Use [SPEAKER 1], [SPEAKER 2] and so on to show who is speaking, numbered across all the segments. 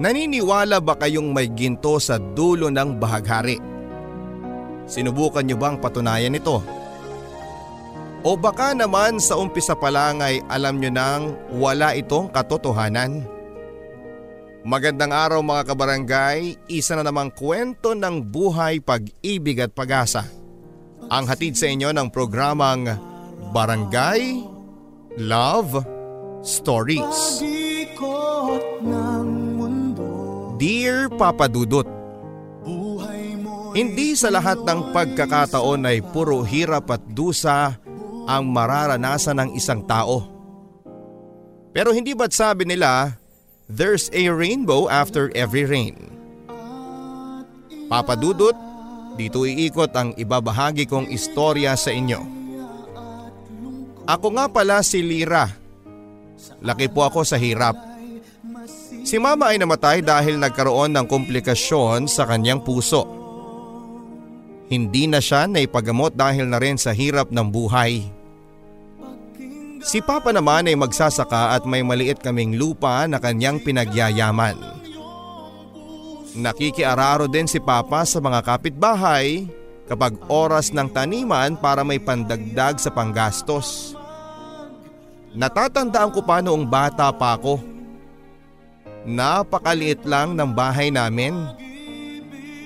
[SPEAKER 1] Naniniwala ba kayong may ginto sa dulo ng bahaghari? Sinubukan niyo bang patunayan ito? O baka naman sa umpisa pa lang ay alam niyo nang wala itong katotohanan? Magandang araw mga kabarangay, isa na namang kwento ng buhay, pag-ibig at pag-asa. Ang hatid sa inyo ng programang Barangay Love Stories. Dear Papa Dudut, Hindi sa lahat ng pagkakataon ay puro hirap at dusa ang mararanasan ng isang tao. Pero hindi ba't sabi nila, there's a rainbow after every rain? Papa Dudut, dito iikot ang ibabahagi kong istorya sa inyo. Ako nga pala si Lira. Laki po ako sa hirap. Si mama ay namatay dahil nagkaroon ng komplikasyon sa kanyang puso. Hindi na siya naipagamot dahil na rin sa hirap ng buhay. Si papa naman ay magsasaka at may maliit kaming lupa na kanyang pinagyayaman. Nakikiararo din si papa sa mga kapitbahay kapag oras ng taniman para may pandagdag sa panggastos. Natatandaan ko pa noong bata pa ako Napakaliit lang ng bahay namin.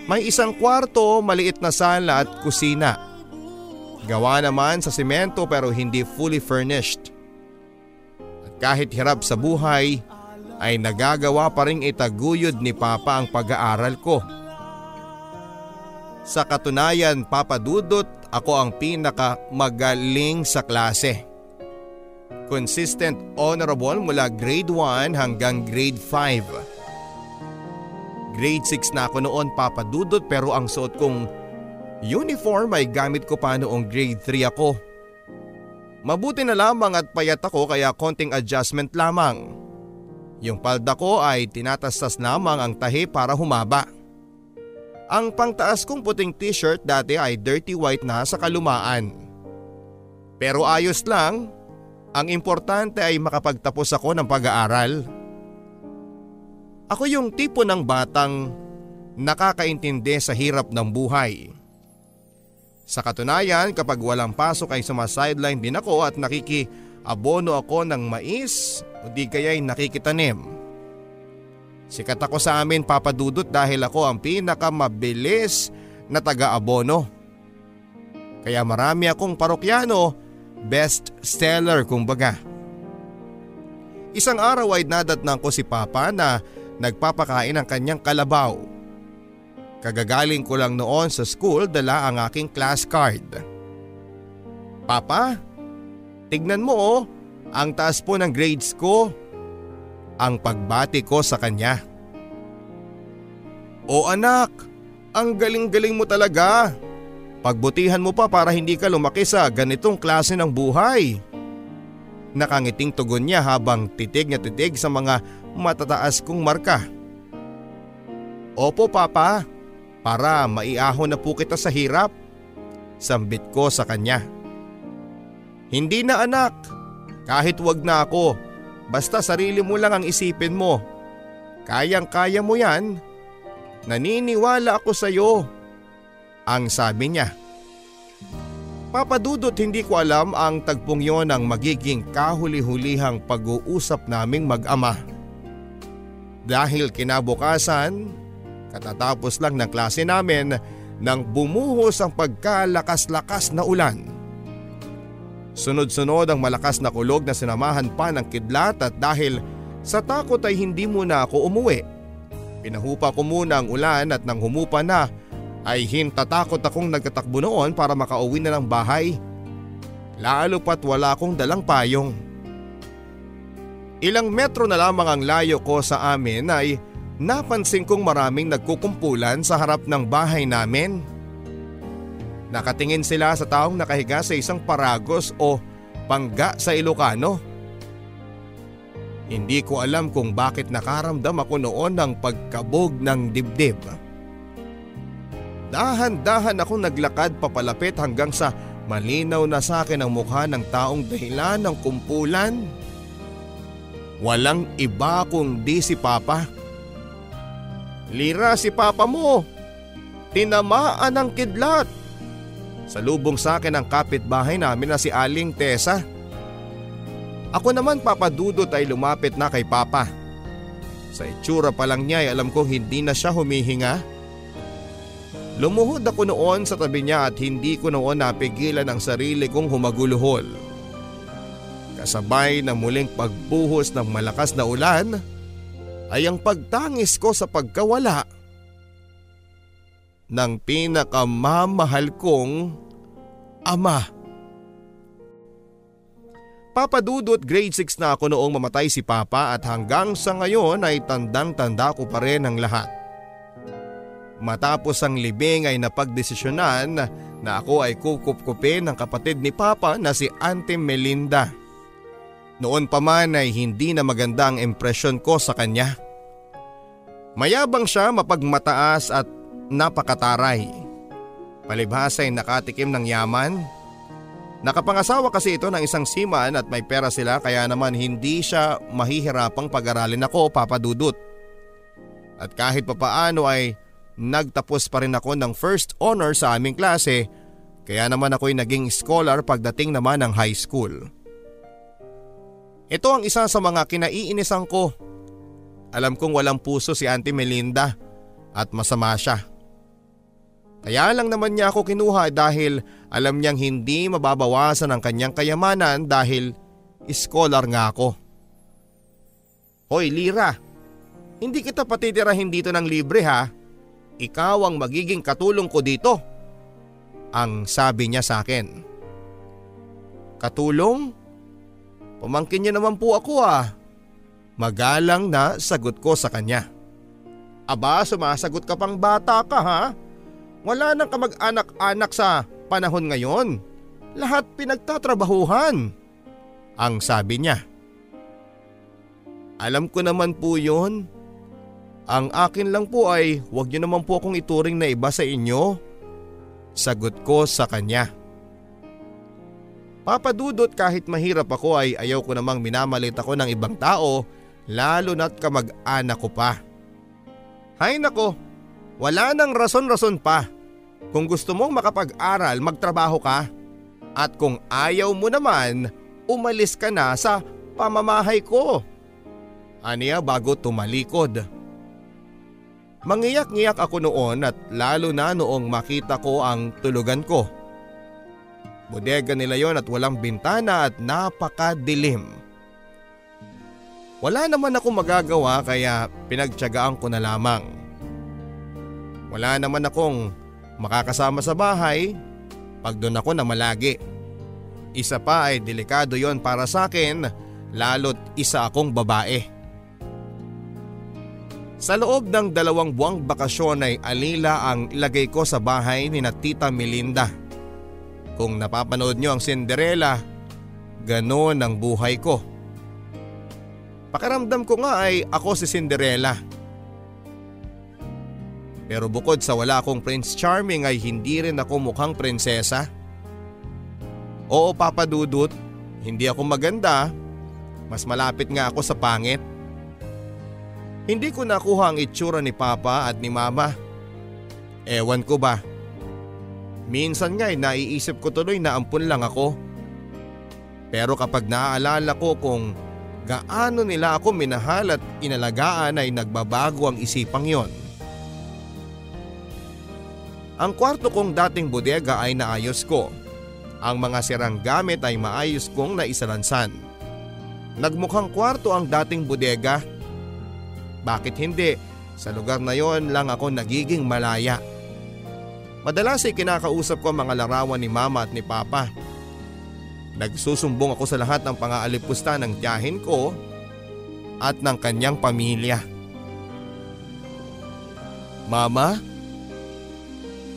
[SPEAKER 1] May isang kwarto, maliit na sala at kusina. Gawa naman sa simento pero hindi fully furnished. At kahit hirap sa buhay, ay nagagawa pa rin itaguyod ni Papa ang pag-aaral ko. Sa katunayan, Papa Dudot, ako ang pinaka magaling sa klase. Consistent honorable mula grade 1 hanggang grade 5. Grade 6 na ako noon papadudot pero ang suot kong uniform ay gamit ko pa noong grade 3 ako. Mabuti na lamang at payat ako kaya konting adjustment lamang. Yung palda ko ay tinatastas lamang ang tahi para humaba. Ang pangtaas kong puting t-shirt dati ay dirty white na sa kalumaan. Pero ayos lang ang importante ay makapagtapos ako ng pag-aaral. Ako yung tipo ng batang nakakaintindi sa hirap ng buhay. Sa katunayan kapag walang pasok ay sumasideline din ako at nakikiabono ako ng mais o di kaya'y nakikitanim. Sikat ako sa amin papadudot dahil ako ang pinakamabilis na taga-abono. Kaya marami akong parokyano Best seller kumbaga. Isang araw ay nadatnang ko si Papa na nagpapakain ng kanyang kalabaw. Kagagaling ko lang noon sa school dala ang aking class card. Papa, tignan mo oh, ang taas po ng grades ko. Ang pagbati ko sa kanya. O anak, ang galing-galing mo talaga. Pagbutihan mo pa para hindi ka lumaki sa ganitong klase ng buhay. Nakangiting tugon niya habang titig na titig sa mga matataas kong marka. Opo papa, para maiahon na po kita sa hirap. Sambit ko sa kanya. Hindi na anak, kahit wag na ako, basta sarili mo lang ang isipin mo. Kayang kaya mo yan. Naniniwala ako sa iyo ang sabi niya. Papadudot hindi ko alam ang tagpong yon ang magiging kahuli-hulihang pag-uusap naming mag-ama. Dahil kinabukasan, katatapos lang ng klase namin nang bumuhos ang pagkalakas-lakas na ulan. Sunod-sunod ang malakas na kulog na sinamahan pa ng kidlat at dahil sa takot ay hindi muna ako umuwi. Pinahupa ko muna ang ulan at nang humupa na ay hintatakot akong nagtatakbo noon para makauwi na ng bahay. Lalo pat wala akong dalang payong. Ilang metro na lamang ang layo ko sa amin ay napansin kong maraming nagkukumpulan sa harap ng bahay namin. Nakatingin sila sa taong nakahiga sa isang paragos o pangga sa Ilocano. Hindi ko alam kung bakit nakaramdam ako noon ng pagkabog ng dibdib. Dahan-dahan akong naglakad papalapit hanggang sa malinaw na sa akin ang mukha ng taong dahilan ng kumpulan. Walang iba kung di si Papa. Lira si papa mo. Tinamaan ng kidlat. Salubong sa akin ang kapitbahay namin na si Aling Tessa. Ako naman papadudot ay lumapit na kay Papa. Sa itsura pa lang niya ay alam kong hindi na siya humihinga. Lumuhod ako noon sa tabi niya at hindi ko noon napigilan ang sarili kong humaguluhol. Kasabay na muling pagbuhos ng malakas na ulan ay ang pagtangis ko sa pagkawala ng pinakamamahal kong ama. Papadudot grade 6 na ako noong mamatay si Papa at hanggang sa ngayon ay tandang-tanda ko pa rin ang lahat. Matapos ang libing ay napagdesisyonan na ako ay kukupkupin ng kapatid ni Papa na si Auntie Melinda. Noon pa man ay hindi na maganda ang impresyon ko sa kanya. Mayabang siya mapagmataas at napakataray. Palibhasa ay nakatikim ng yaman Nakapangasawa kasi ito ng isang seaman at may pera sila kaya naman hindi siya mahihirapang pag-aralin ako papadudot. At kahit papaano ay nagtapos pa rin ako ng first honor sa aming klase kaya naman ako'y naging scholar pagdating naman ng high school. Ito ang isa sa mga kinaiinisan ko. Alam kong walang puso si Auntie Melinda at masama siya. Kaya lang naman niya ako kinuha dahil alam niyang hindi mababawasan ang kanyang kayamanan dahil scholar nga ako. Hoy Lira, hindi kita patitirahin dito ng libre ha. Ikaw ang magiging katulong ko dito. Ang sabi niya sa akin. Katulong? Pamangkin niya naman po ako ah. Magalang na sagot ko sa kanya. Aba, sumasagot ka pang bata ka ha? Wala nang kamag-anak-anak sa panahon ngayon. Lahat pinagtatrabahuhan. Ang sabi niya. Alam ko naman po yun. Ang akin lang po ay huwag niyo naman po akong ituring na iba sa inyo. Sagot ko sa kanya. Papadudot kahit mahirap ako ay ayaw ko namang minamalit ako ng ibang tao lalo na't kamag-anak ko pa. Hay nako, wala nang rason-rason pa. Kung gusto mong makapag-aral, magtrabaho ka. At kung ayaw mo naman, umalis ka na sa pamamahay ko. Aniya bago tumalikod. Mangiyak-ngiyak ako noon at lalo na noong makita ko ang tulugan ko. Bodega nila yon at walang bintana at napakadilim. Wala naman ako magagawa kaya pinagtyagaan ko na lamang. Wala naman akong makakasama sa bahay pag doon ako na malagi. Isa pa ay delikado yon para sa akin lalo't isa akong babae. Sa loob ng dalawang buwang bakasyon ay alila ang lagay ko sa bahay ni na Tita Melinda. Kung napapanood nyo ang Cinderella, ganon ang buhay ko. Pakiramdam ko nga ay ako si Cinderella. Pero bukod sa wala akong Prince Charming ay hindi rin ako mukhang prinsesa. Oo papadudot, hindi ako maganda. Mas malapit nga ako sa pangit. Hindi ko nakuha ang itsura ni Papa at ni Mama. Ewan ko ba. Minsan nga ay naiisip ko tuloy na ampun lang ako. Pero kapag naaalala ko kung gaano nila ako minahal at inalagaan ay nagbabago ang isipang yon. Ang kwarto kong dating bodega ay naayos ko. Ang mga sirang gamit ay maayos kong naisalansan. Nagmukhang kwarto ang dating bodega. Bakit hindi? Sa lugar na yon lang ako nagiging malaya. Madalas ay kinakausap ko ang mga larawan ni mama at ni papa. Nagsusumbong ako sa lahat ng pangaalipusta ng tiyahin ko at ng kanyang pamilya. Mama?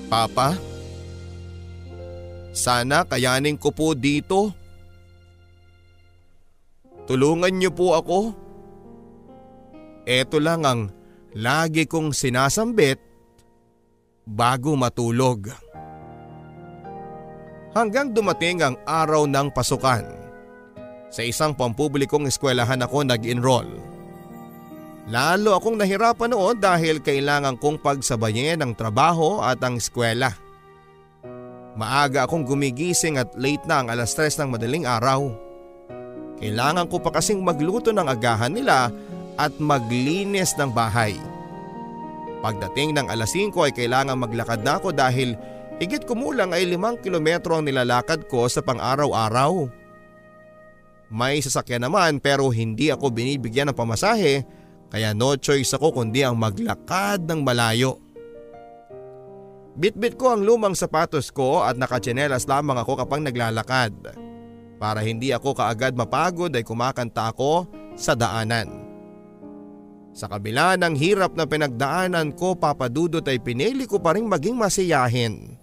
[SPEAKER 1] Papa? Sana kayanin ko po dito. Tulungan niyo po ako. Ito lang ang lagi kong sinasambit bago matulog. Hanggang dumating ang araw ng pasukan. Sa isang pampublikong eskwelahan ako nag-enroll. Lalo akong nahirapan noon dahil kailangan kong pagsabayin ang trabaho at ang eskwela. Maaga akong gumigising at late na ang alas 3 ng madaling araw. Kailangan ko pa kasing magluto ng agahan nila at maglinis ng bahay. Pagdating ng alas 5 ay kailangan maglakad na ako dahil higit kumulang ay limang kilometro ang nilalakad ko sa pang-araw-araw. May sasakyan naman pero hindi ako binibigyan ng pamasahe kaya no choice ako kundi ang maglakad ng malayo. Bitbit ko ang lumang sapatos ko at nakatsinelas lamang ako kapag naglalakad. Para hindi ako kaagad mapagod ay kumakanta ako sa daanan. Sa kabila ng hirap na pinagdaanan ko papadudot ay pinili ko pa rin maging masiyahin.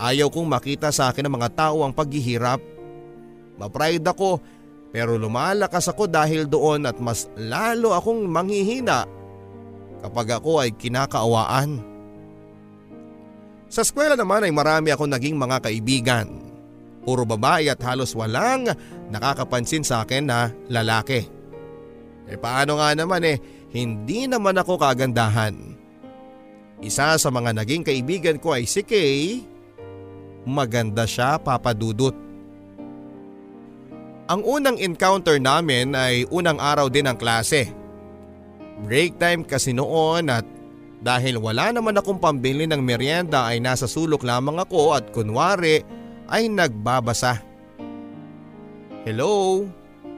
[SPEAKER 1] Ayaw kong makita sa akin ng mga tao ang paghihirap. Mapride ako pero lumalakas ako dahil doon at mas lalo akong manghihina kapag ako ay kinakaawaan. Sa eskwela naman ay marami akong naging mga kaibigan. Puro babae at halos walang nakakapansin sa akin na lalaki. Eh paano nga naman eh, hindi naman ako kagandahan. Isa sa mga naging kaibigan ko ay si Kay. Maganda siya papadudot. Ang unang encounter namin ay unang araw din ng klase. Break time kasi noon at dahil wala naman akong pambili ng merienda ay nasa sulok lamang ako at kunwari ay nagbabasa. Hello,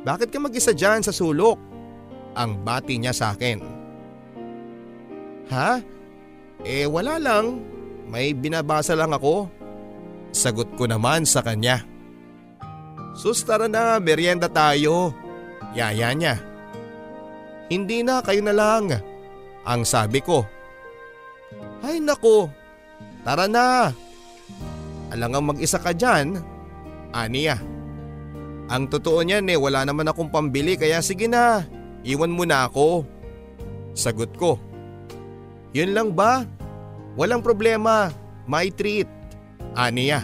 [SPEAKER 1] bakit ka mag-isa dyan sa sulok? Ang bati niya sa akin. Ha? Eh wala lang, may binabasa lang ako. Sagot ko naman sa kanya. Sus tara na, merienda tayo. Yaya niya. Hindi na, kayo na lang. Ang sabi ko. Ay nako, tara na. Alangang mag-isa ka dyan. Aniya. Ang totoo niyan eh, wala naman akong pambili kaya sige na, iwan mo na ako. Sagot ko. Yun lang ba? Walang problema, my treat. Aniya.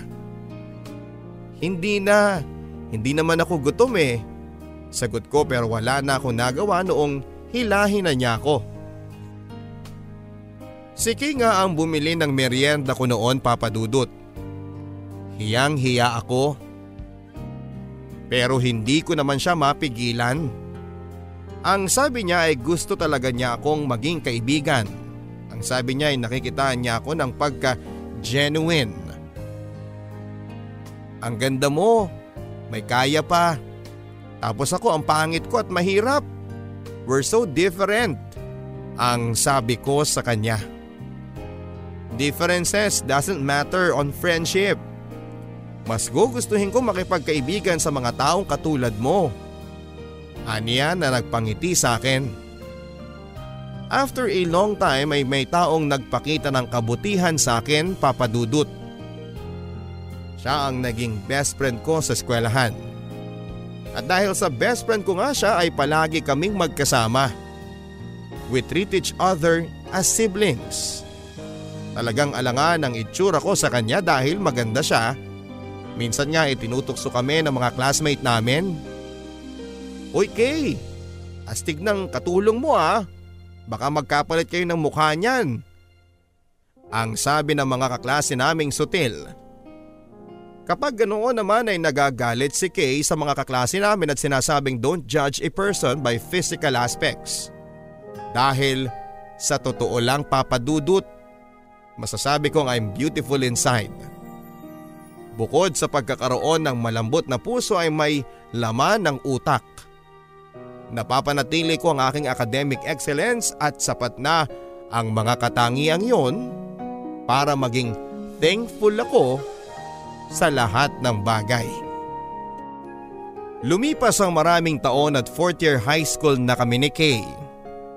[SPEAKER 1] Hindi na, hindi naman ako gutom eh. Sagot ko pero wala na akong nagawa noong hilahin na niya ako. Si Kay nga ang bumili ng merienda ko noon papadudot. Hiyang hiya ako. Pero hindi ko naman siya mapigilan. Ang sabi niya ay gusto talaga niya akong maging kaibigan. Ang sabi niya ay nakikitaan niya ako ng pagka-genuine. Ang ganda mo, may kaya pa. Tapos ako ang pangit ko at mahirap. We're so different. Ang sabi ko sa kanya. Differences doesn't matter on friendship. Mas gugustuhin ko makipagkaibigan sa mga taong katulad mo. Aniya na nagpangiti sa akin. After a long time ay may taong nagpakita ng kabutihan sa akin papadudot. Siya ang naging best friend ko sa eskwelahan. At dahil sa best friend ko nga siya ay palagi kaming magkasama. We treat each other as siblings. Talagang alangan ang itsura ko sa kanya dahil maganda siya. Minsan nga itinutokso kami ng mga classmate namin. Uy Kay, astig ng katulong mo ah. Baka magkapalit kayo ng mukha niyan. Ang sabi ng mga kaklase naming sutil. Kapag ganoon naman ay nagagalit si Kay sa mga kaklase namin at sinasabing don't judge a person by physical aspects. Dahil sa totoo lang papadudot, masasabi kong I'm beautiful inside. Bukod sa pagkakaroon ng malambot na puso ay may laman ng utak. Napapanatili ko ang aking academic excellence at sapat na ang mga katangiang yon para maging thankful ako sa lahat ng bagay. Lumipas ang maraming taon at fourth year high school na kami ni Kay.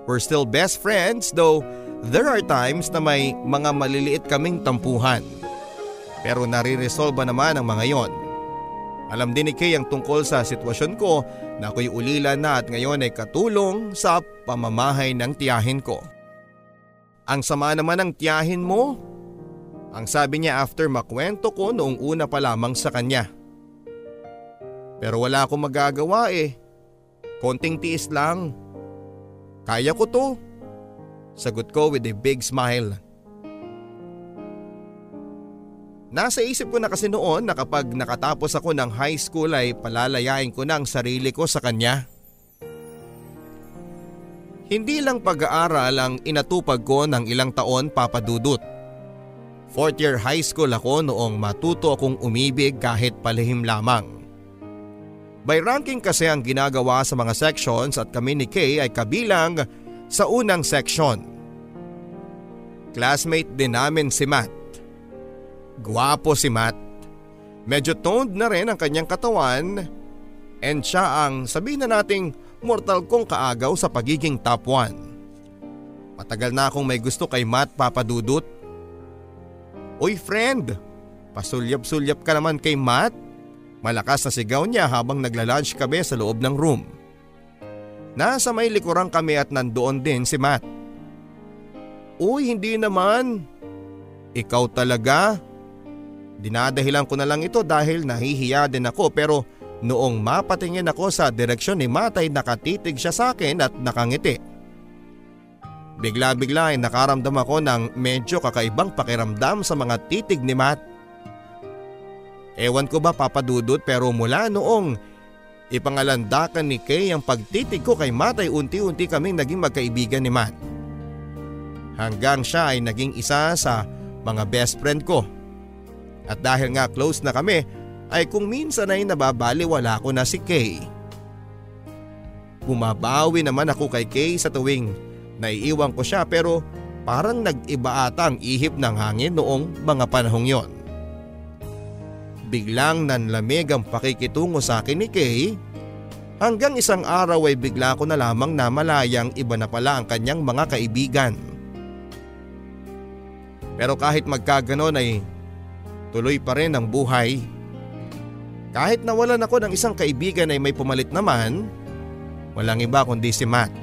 [SPEAKER 1] We're still best friends though there are times na may mga maliliit kaming tampuhan. Pero nare-resolve naman ang mga yon. Alam din ni Kay ang tungkol sa sitwasyon ko na ako'y ulila na at ngayon ay katulong sa pamamahay ng tiyahin ko. Ang sama naman ng tiyahin mo, ang sabi niya after makwento ko noong una pa lamang sa kanya. Pero wala akong magagawa eh. Konting tiis lang. Kaya ko to. Sagot ko with a big smile. Nasa isip ko na kasi noon na kapag nakatapos ako ng high school ay palalayain ko na ang sarili ko sa kanya. Hindi lang pag-aaral ang inatupag ko ng ilang taon papadudot. Fourth year high school ako noong matuto akong umibig kahit palihim lamang. By ranking kasi ang ginagawa sa mga sections at kami ni Kay ay kabilang sa unang section. Classmate din namin si Matt. Guwapo si Matt. Medyo toned na rin ang kanyang katawan and siya ang sabihin na nating mortal kong kaagaw sa pagiging top 1. Matagal na akong may gusto kay Matt papadudot Uy friend, pasulyap-sulyap ka naman kay Matt. Malakas na sigaw niya habang nagla-lunch kami sa loob ng room. Nasa may likurang kami at nandoon din si Matt. Uy hindi naman. Ikaw talaga. Dinadahilan ko na lang ito dahil nahihiya din ako pero noong mapatingin ako sa direksyon ni Matt ay nakatitig siya sa akin at nakangiti. Bigla-bigla ay nakaramdam ako ng medyo kakaibang pakiramdam sa mga titig ni Matt. Ewan ko ba papadudot pero mula noong ipangalandakan ni Kay ang pagtitig ko kay Matt ay unti-unti kaming naging magkaibigan ni Matt. Hanggang siya ay naging isa sa mga best friend ko. At dahil nga close na kami ay kung minsan ay nababaliwala ko na si Kay. Bumabawi naman ako kay Kay sa tuwing Naiiwan ko siya pero parang nag-iba ata ang ihip ng hangin noong mga panahong yon. Biglang nanlamig ang pakikitungo sa akin ni Kay hanggang isang araw ay bigla ko na lamang na malayang iba na pala ang kanyang mga kaibigan. Pero kahit magkaganon ay tuloy pa rin ang buhay. Kahit nawalan ako ng isang kaibigan ay may pumalit naman, walang iba kundi si Matt.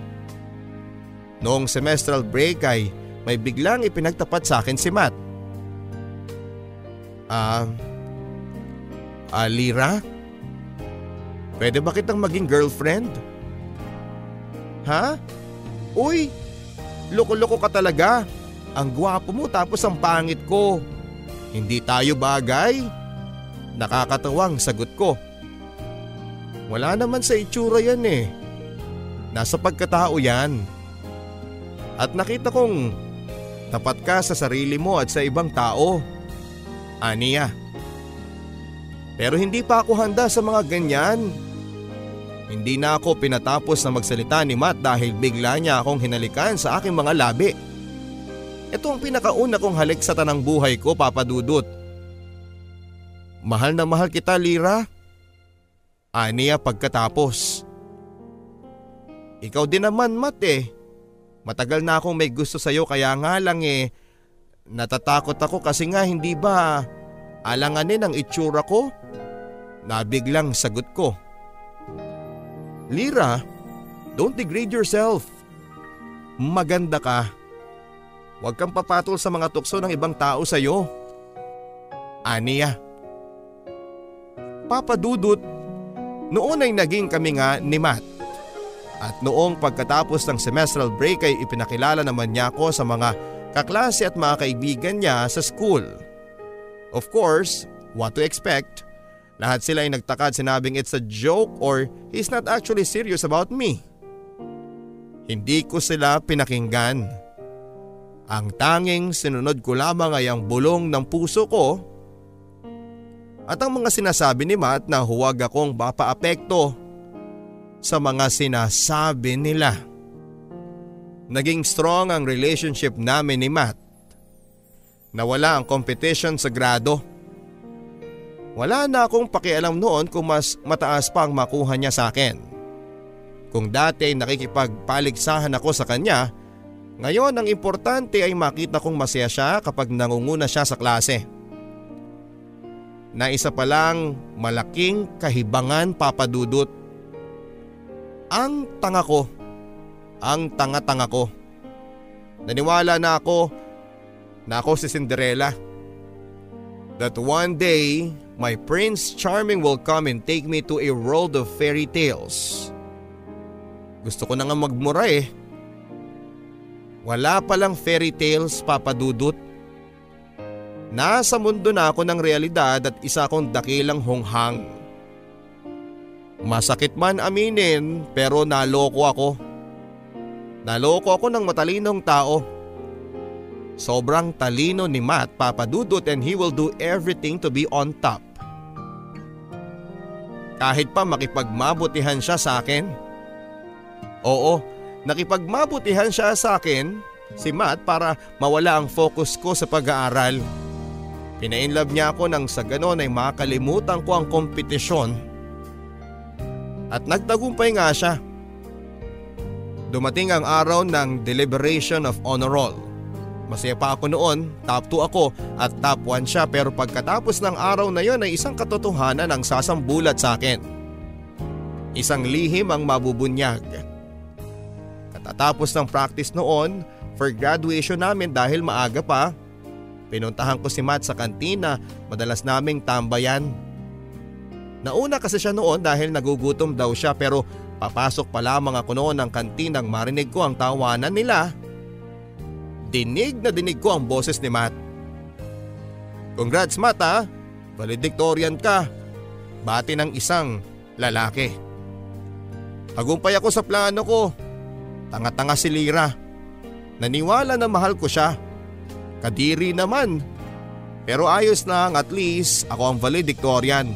[SPEAKER 1] Noong semestral break ay may biglang ipinagtapat sa akin si Matt. Ah, uh, Alira? Pwede ba kitang maging girlfriend? Ha? Uy, loko-loko ka talaga. Ang gwapo mo tapos ang pangit ko. Hindi tayo bagay? Nakakatawang sagot ko. Wala naman sa itsura yan eh. Nasa pagkatao yan. At nakita kong tapat ka sa sarili mo at sa ibang tao. Aniya. Pero hindi pa ako handa sa mga ganyan. Hindi na ako pinatapos na magsalita ni Matt dahil bigla niya akong hinalikan sa aking mga labi. Ito ang pinakauna kong halik sa tanang buhay ko, Papa Dudut. Mahal na mahal kita, Lira. Aniya pagkatapos. Ikaw din naman, Matt eh. Matagal na akong may gusto sa'yo kaya nga lang eh natatakot ako kasi nga hindi ba alanganin ang itsura ko? Nabiglang sagot ko. Lira, don't degrade yourself. Maganda ka. Huwag kang papatol sa mga tukso ng ibang tao sa'yo. Aniya. Papa Dudut, noon ay naging kami nga ni Matt. At noong pagkatapos ng semestral break ay ipinakilala naman niya ako sa mga kaklase at mga kaibigan niya sa school. Of course, what to expect? Lahat sila ay nagtaka at sinabing it's a joke or he's not actually serious about me. Hindi ko sila pinakinggan. Ang tanging sinunod ko lamang ay ang bulong ng puso ko at ang mga sinasabi ni Matt na huwag akong mapaapekto sa mga sinasabi nila. Naging strong ang relationship namin ni Matt. Nawala ang competition sa grado. Wala na akong pakialam noon kung mas mataas pa ang makuha niya sa akin. Kung dati nakikipagpaligsahan ako sa kanya, ngayon ang importante ay makita kong masaya siya kapag nangunguna siya sa klase. Na isa pa lang malaking kahibangan papadudot ang tanga ko. Ang tanga-tanga ko. Naniwala na ako na ako si Cinderella. That one day, my Prince Charming will come and take me to a world of fairy tales. Gusto ko na nga magmura eh. Wala palang fairy tales papadudot. Nasa mundo na ako ng realidad at isa kong dakilang honghang. Masakit man aminin pero naloko ako. Naloko ako ng matalinong tao. Sobrang talino ni Matt papadudot and he will do everything to be on top. Kahit pa makipagmabutihan siya sa akin. Oo, nakipagmabutihan siya sa akin, si Matt para mawala ang focus ko sa pag-aaral. Pinainlove niya ako nang sa ganon ay makalimutan ko ang kompetisyon. At nagtagumpay nga siya. Dumating ang araw ng deliberation of honor roll. Masaya pa ako noon, top 2 ako at top 1 siya pero pagkatapos ng araw na yon ay isang katotohanan ang sasambulat sa akin. Isang lihim ang mabubunyag. Katatapos ng practice noon for graduation namin dahil maaga pa, pinuntahan ko si Matt sa kantina madalas naming tambayan. Nauna kasi siya noon dahil nagugutom daw siya pero papasok pa lamang ako noon ng kantinang marinig ko ang tawanan nila Dinig na dinig ko ang boses ni Matt. Congrats Matt ha, valedictorian ka. Bati ng isang lalaki. Tagumpay ako sa plano ko. Tanga-tanga si Lira. Naniwala na mahal ko siya. Kadiri naman. Pero ayos lang at least ako ang valedictorian.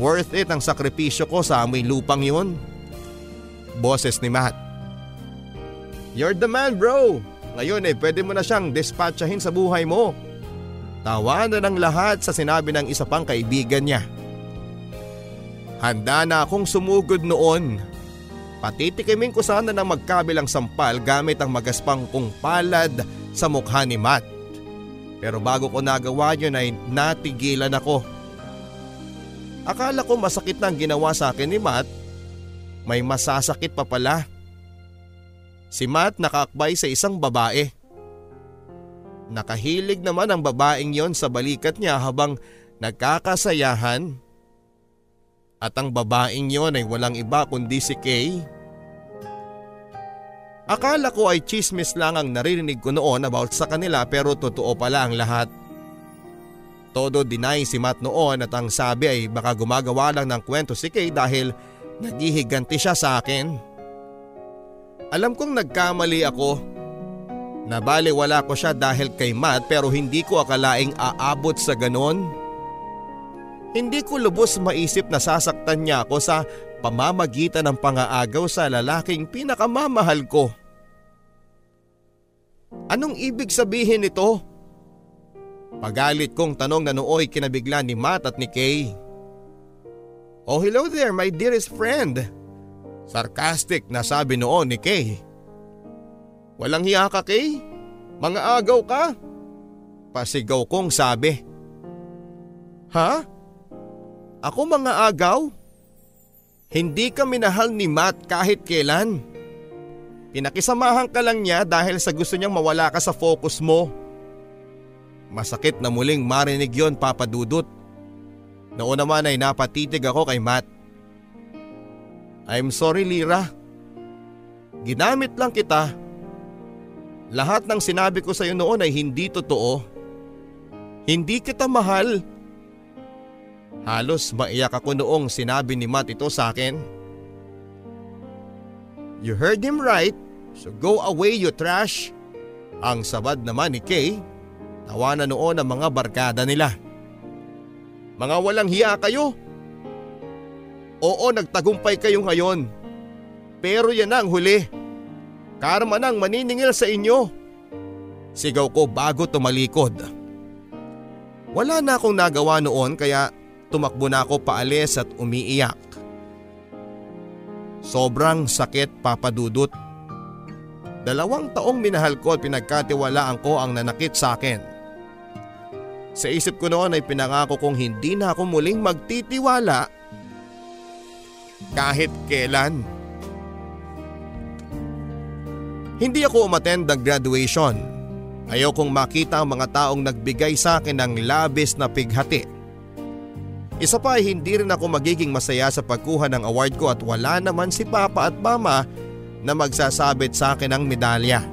[SPEAKER 1] Worth it ang sakripisyo ko sa amoy lupang yun. Boses ni Matt. You're the man bro! Ngayon eh pwede mo na siyang dispatchahin sa buhay mo. Tawanan ng lahat sa sinabi ng isa pang kaibigan niya. Handa na akong sumugod noon. Patitikimin ko sana ng magkabilang sampal gamit ang magaspang kong palad sa mukha ni Matt. Pero bago ko nagawa yun ay natigilan ako. Akala ko masakit na ang ginawa sa akin ni Matt. May masasakit pa pala. Si Matt nakaakbay sa isang babae. Nakahilig naman ang babaeng yon sa balikat niya habang nagkakasayahan. At ang babaeng yon ay walang iba kundi si Kay. Akala ko ay chismis lang ang naririnig ko noon about sa kanila pero totoo pala ang lahat. Todo deny si Matt noon at ang sabi ay baka gumagawa lang ng kwento si Kay dahil naghihiganti siya sa akin. Alam kong nagkamali ako. Nabali wala ko siya dahil kay Matt pero hindi ko akalaing aabot sa ganon. Hindi ko lubos maisip na sasaktan niya ako sa pamamagitan ng pangaagaw sa lalaking pinakamamahal ko. Anong ibig sabihin nito? Pagalit kong tanong na nooy kinabigla ni Matt at ni Kay. Oh hello there my dearest friend. Sarcastic na sabi noon ni Kay. Walang hiya ka Kay? Mga agaw ka? Pasigaw kong sabi. Ha? Ako mga agaw? Hindi ka minahal ni Matt kahit kailan. Pinakisamahan ka lang niya dahil sa gusto niyang mawala ka sa focus mo. Masakit na muling marinig yon papadudot. Noon naman ay napatitig ako kay Matt. I'm sorry Lira. Ginamit lang kita. Lahat ng sinabi ko sa iyo noon ay hindi totoo. Hindi kita mahal. Halos maiyak ako noong sinabi ni Matt ito sa akin. You heard him right, so go away you trash. Ang sabad naman ni Kay, tawa na noon ang mga barkada nila. Mga walang hiya kayo. Oo nagtagumpay kayo ngayon. Pero yan ang huli. Karma nang maniningil sa inyo. Sigaw ko bago tumalikod. Wala na akong nagawa noon kaya tumakbo na ako paalis at umiiyak. Sobrang sakit papadudot. Dalawang taong minahal ko at pinagkatiwalaan ko ang nanakit sa akin. Sa isip ko noon ay pinangako kong hindi na ako muling magtitiwala kahit kailan. Hindi ako umattend ng graduation. Ayaw kong makita ang mga taong nagbigay sa akin ng labis na pighati. Isa pa ay hindi rin ako magiging masaya sa pagkuha ng award ko at wala naman si Papa at Mama na magsasabit sa akin ng medalya.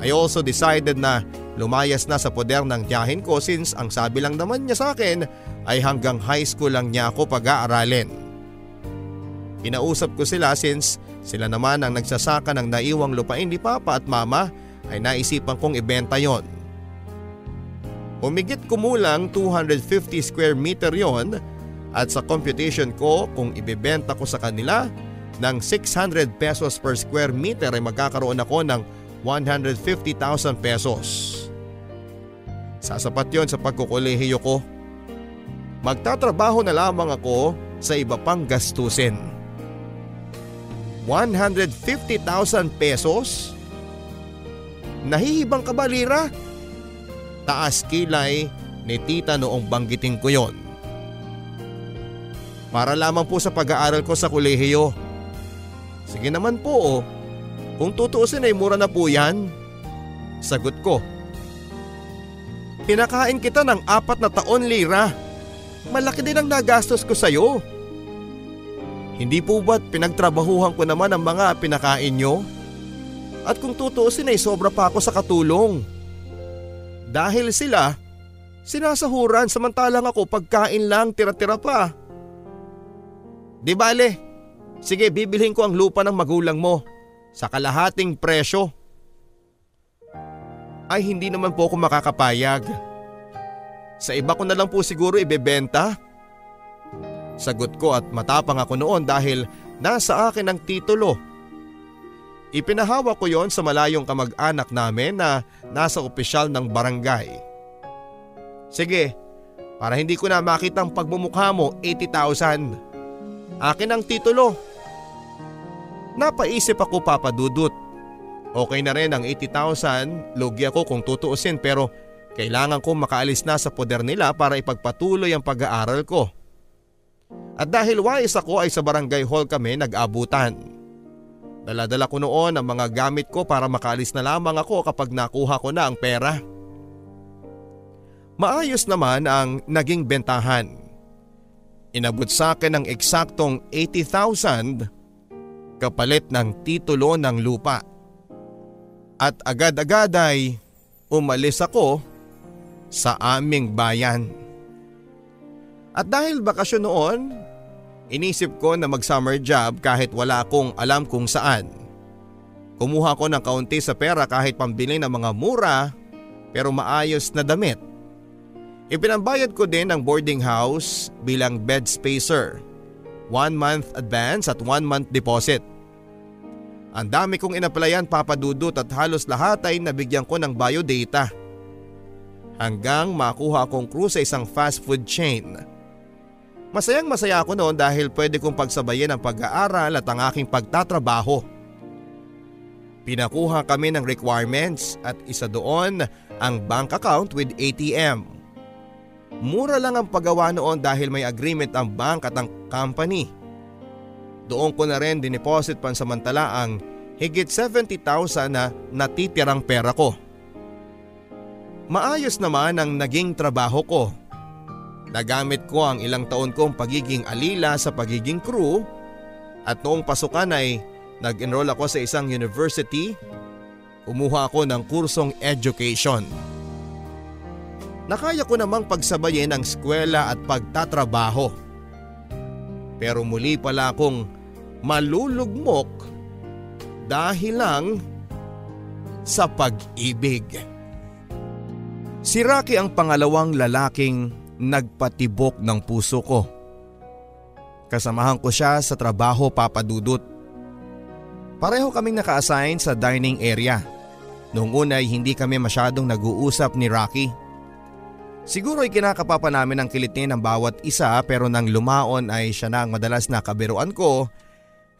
[SPEAKER 1] I also decided na lumayas na sa poder ng tiyahin ko since ang sabi lang naman niya sa akin ay hanggang high school lang niya ako pag-aaralin. Kinausap ko sila since sila naman ang nagsasaka ng naiwang lupain ni Papa at Mama ay naisipan kong ibenta yon. Umigit kumulang 250 square meter yon at sa computation ko kung ibebenta ko sa kanila ng 600 pesos per square meter ay magkakaroon ako ng 150,000 pesos. Sasapat yon sa pagkukulehiyo ko. Magtatrabaho na lamang ako sa iba pang gastusin. 150,000 pesos? Nahihibang ka ba Lira? Taas kilay ni tita noong banggitin ko yon. Para lamang po sa pag-aaral ko sa kolehiyo. Sige naman po oh. Kung tutuusin ay mura na po yan. Sagot ko. Pinakain kita ng apat na taon lira. Malaki din ang nagastos ko sa'yo. Hindi po ba't pinagtrabahuhan ko naman ang mga pinakain nyo? At kung tutuusin ay sobra pa ako sa katulong. Dahil sila, sinasahuran samantalang ako pagkain lang tira-tira pa. Di bale, sige bibilhin ko ang lupa ng magulang mo sa kalahating presyo. Ay hindi naman po ako makakapayag. Sa iba ko na lang po siguro ibebenta. Sagot ko at matapang ako noon dahil nasa akin ang titulo. Ipinahawa ko yon sa malayong kamag-anak namin na nasa opisyal ng barangay. Sige, para hindi ko na makita ang pagmumukha mo, 80,000. Akin ang titulo. Napaisip ako papadudot. Okay na rin ang 80,000, logi ako kung tutuusin pero kailangan kong makaalis na sa poder nila para ipagpatuloy ang pag-aaral ko. At dahil wais ako ay sa barangay hall kami nag-abutan. Daladala ko noon ang mga gamit ko para makaalis na lamang ako kapag nakuha ko na ang pera. Maayos naman ang naging bentahan. Inabot sa akin ng eksaktong 80,000 kapalit ng titulo ng lupa. At agad-agad ay umalis ako sa aming bayan. At dahil bakasyon noon, inisip ko na mag-summer job kahit wala akong alam kung saan. Kumuha ko ng kaunti sa pera kahit pambili ng mga mura pero maayos na damit. Ipinambayad ko din ang boarding house bilang bed spacer one month advance at one month deposit. Ang dami kong inaplayan papadudot at halos lahat ay nabigyan ko ng biodata. Hanggang makuha akong crew sa isang fast food chain. Masayang masaya ako noon dahil pwede kong pagsabayin ang pag-aaral at ang aking pagtatrabaho. Pinakuha kami ng requirements at isa doon ang bank account with ATM. Mura lang ang paggawa noon dahil may agreement ang bank at ang company. Doon ko na rin dineposit pansamantala ang higit 70,000 na natitirang pera ko. Maayos naman ang naging trabaho ko. Nagamit ko ang ilang taon kong pagiging alila sa pagiging crew at noong pasukan ay nag-enroll ako sa isang university. Kumuha ako ng kursong education. Nakaya ko namang pagsabayin ang eskwela at pagtatrabaho. Pero muli pala akong malulugmok dahil lang sa pag-ibig. Si Rocky ang pangalawang lalaking nagpatibok ng puso ko. Kasamahan ko siya sa trabaho papadudot. Pareho kaming naka-assign sa dining area. Noong una ay hindi kami masyadong nag-uusap ni Rocky. Siguro ay kinakapapa namin ang kilitin ng bawat isa pero nang lumaon ay siya na ang madalas na kabiruan ko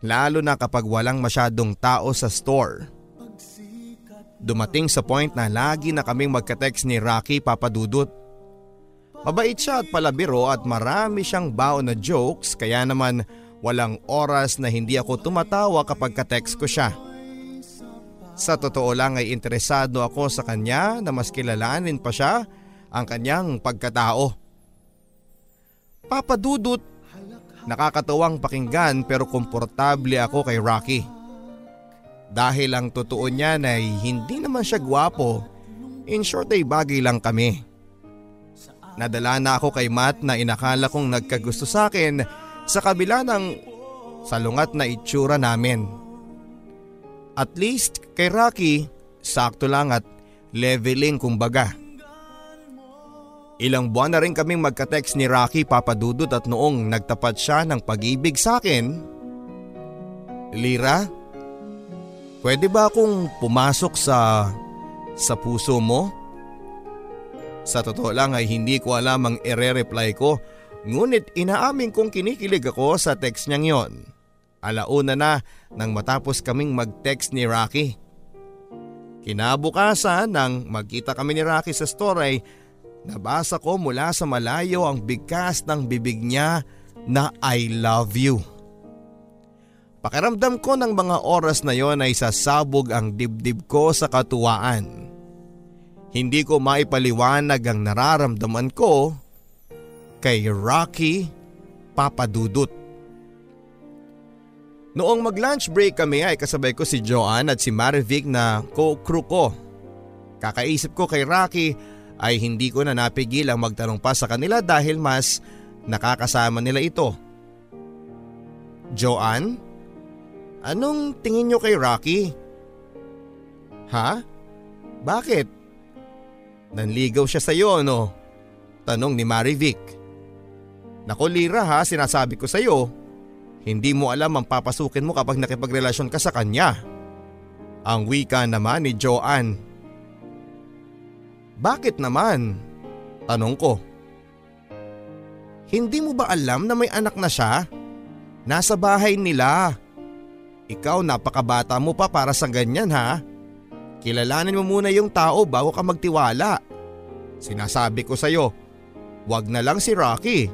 [SPEAKER 1] lalo na kapag walang masyadong tao sa store. Dumating sa point na lagi na kaming magka-text ni Rocky papadudot. Mabait siya at palabiro at marami siyang baon na jokes kaya naman walang oras na hindi ako tumatawa kapag ka-text ko siya. Sa totoo lang ay interesado ako sa kanya na mas kilalanin pa siya ang kanyang pagkatao. Papadudot, nakakatuwang pakinggan pero komportable ako kay Rocky. Dahil ang totoo niyan ay hindi naman siya gwapo, in short ay bagay lang kami. Nadala na ako kay Matt na inakala kong nagkagusto sa akin sa kabila ng salungat na itsura namin. At least kay Rocky, sakto lang at leveling kumbaga. Ilang buwan na rin kaming magka-text ni Rocky papadudot at noong nagtapat siya ng pag-ibig sa akin. Lira, pwede ba akong pumasok sa sa puso mo? Sa totoo lang ay hindi ko alam ang ire-reply ko ngunit inaamin kong kinikilig ako sa text niyang yon. Alauna na nang matapos kaming mag-text ni Rocky. Kinabukasan nang magkita kami ni Rocky sa store ay nabasa ko mula sa malayo ang bigkas ng bibig niya na I love you. Pakiramdam ko ng mga oras na yon ay sasabog ang dibdib ko sa katuwaan. Hindi ko maipaliwanag ang nararamdaman ko kay Rocky Papadudut. Noong mag-lunch break kami ay kasabay ko si Joanne at si Marivic na co-crew ko. Kakaisip ko kay Rocky ay hindi ko na napigil ang magtanong pa sa kanila dahil mas nakakasama nila ito. Joanne, anong tingin nyo kay Rocky? Ha? Bakit? Nanligaw siya sa iyo no? Tanong ni Marivic. Nako Lira ha, sinasabi ko sa iyo. Hindi mo alam ang papasukin mo kapag nakipagrelasyon ka sa kanya. Ang wika naman ni Joanne. Bakit naman? Tanong ko. Hindi mo ba alam na may anak na siya? Nasa bahay nila. Ikaw napakabata mo pa para sa ganyan ha. Kilalanin mo muna yung tao bago ka magtiwala. Sinasabi ko sa'yo, wag na lang si Rocky.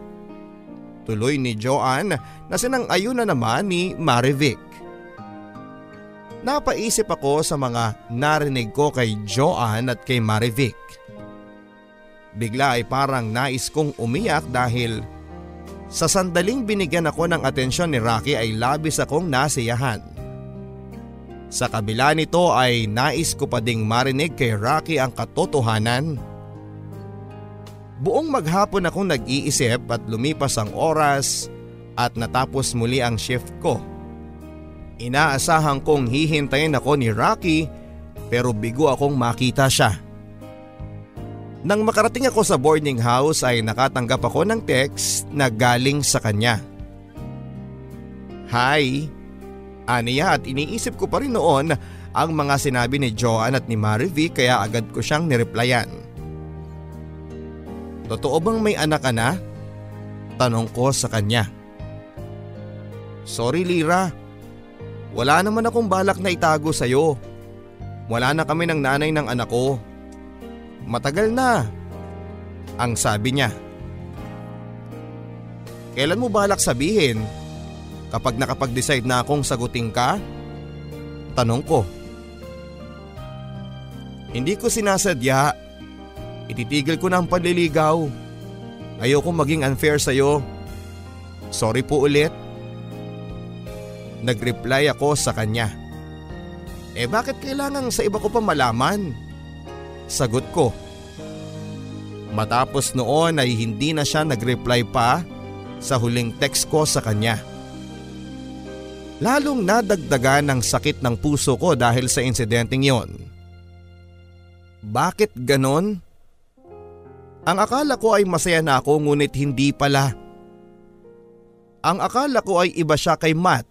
[SPEAKER 1] Tuloy ni Joanne na sinang ayun na naman ni Marivic. Napaisip ako sa mga narinig ko kay Joanne at kay Marivic. Bigla ay parang nais kong umiyak dahil sa sandaling binigyan ako ng atensyon ni Rocky ay labis akong nasiyahan. Sa kabila nito ay nais ko pa ding marinig kay Rocky ang katotohanan. Buong maghapon akong nag-iisip at lumipas ang oras at natapos muli ang shift ko. Inaasahan kong hihintayin ako ni Rocky pero bigo akong makita siya. Nang makarating ako sa boarding house ay nakatanggap ako ng text na galing sa kanya. Hi, Aniya at iniisip ko pa rin noon ang mga sinabi ni Joanne at ni Marivi kaya agad ko siyang nireplyan. Totoo bang may anak ka na? Tanong ko sa kanya. Sorry Lira, wala naman akong balak na itago sa'yo. Wala na kami ng nanay ng anak ko. Matagal na. Ang sabi niya. Kailan mo balak sabihin? Kapag nakapag-decide na akong sagutin ka? Tanong ko. Hindi ko sinasadya. Ititigil ko na ang panliligaw. Ayoko maging unfair sa'yo. Sorry po ulit. Nagreply ako sa kanya. Eh bakit kailangan sa iba ko pa malaman? Sagot ko. Matapos noon ay hindi na siya nagreply pa sa huling text ko sa kanya. Lalong nadagdagan ng sakit ng puso ko dahil sa insidenteng yon. Bakit ganon? Ang akala ko ay masaya na ako ngunit hindi pala. Ang akala ko ay iba siya kay Matt.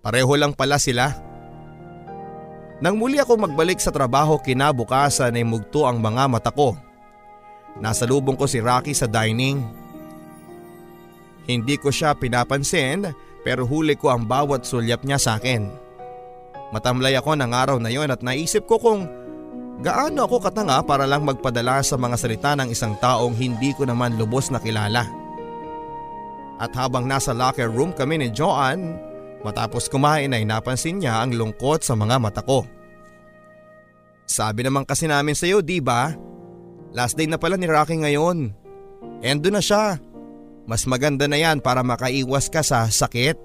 [SPEAKER 1] Pareho lang pala sila. Nang muli ako magbalik sa trabaho kinabukasan ay mugto ang mga mata ko. Nasa lubong ko si Rocky sa dining. Hindi ko siya pinapansin pero huli ko ang bawat sulyap niya sa akin. Matamlay ako ng araw na yon at naisip ko kung gaano ako katanga para lang magpadala sa mga salita ng isang taong hindi ko naman lubos na kilala. At habang nasa locker room kami ni Joanne, matapos kumain ay napansin niya ang lungkot sa mga mata ko. Sabi naman kasi namin sa iyo, di ba? Last day na pala ni Rocky ngayon. Endo na siya. Mas maganda na yan para makaiwas ka sa sakit.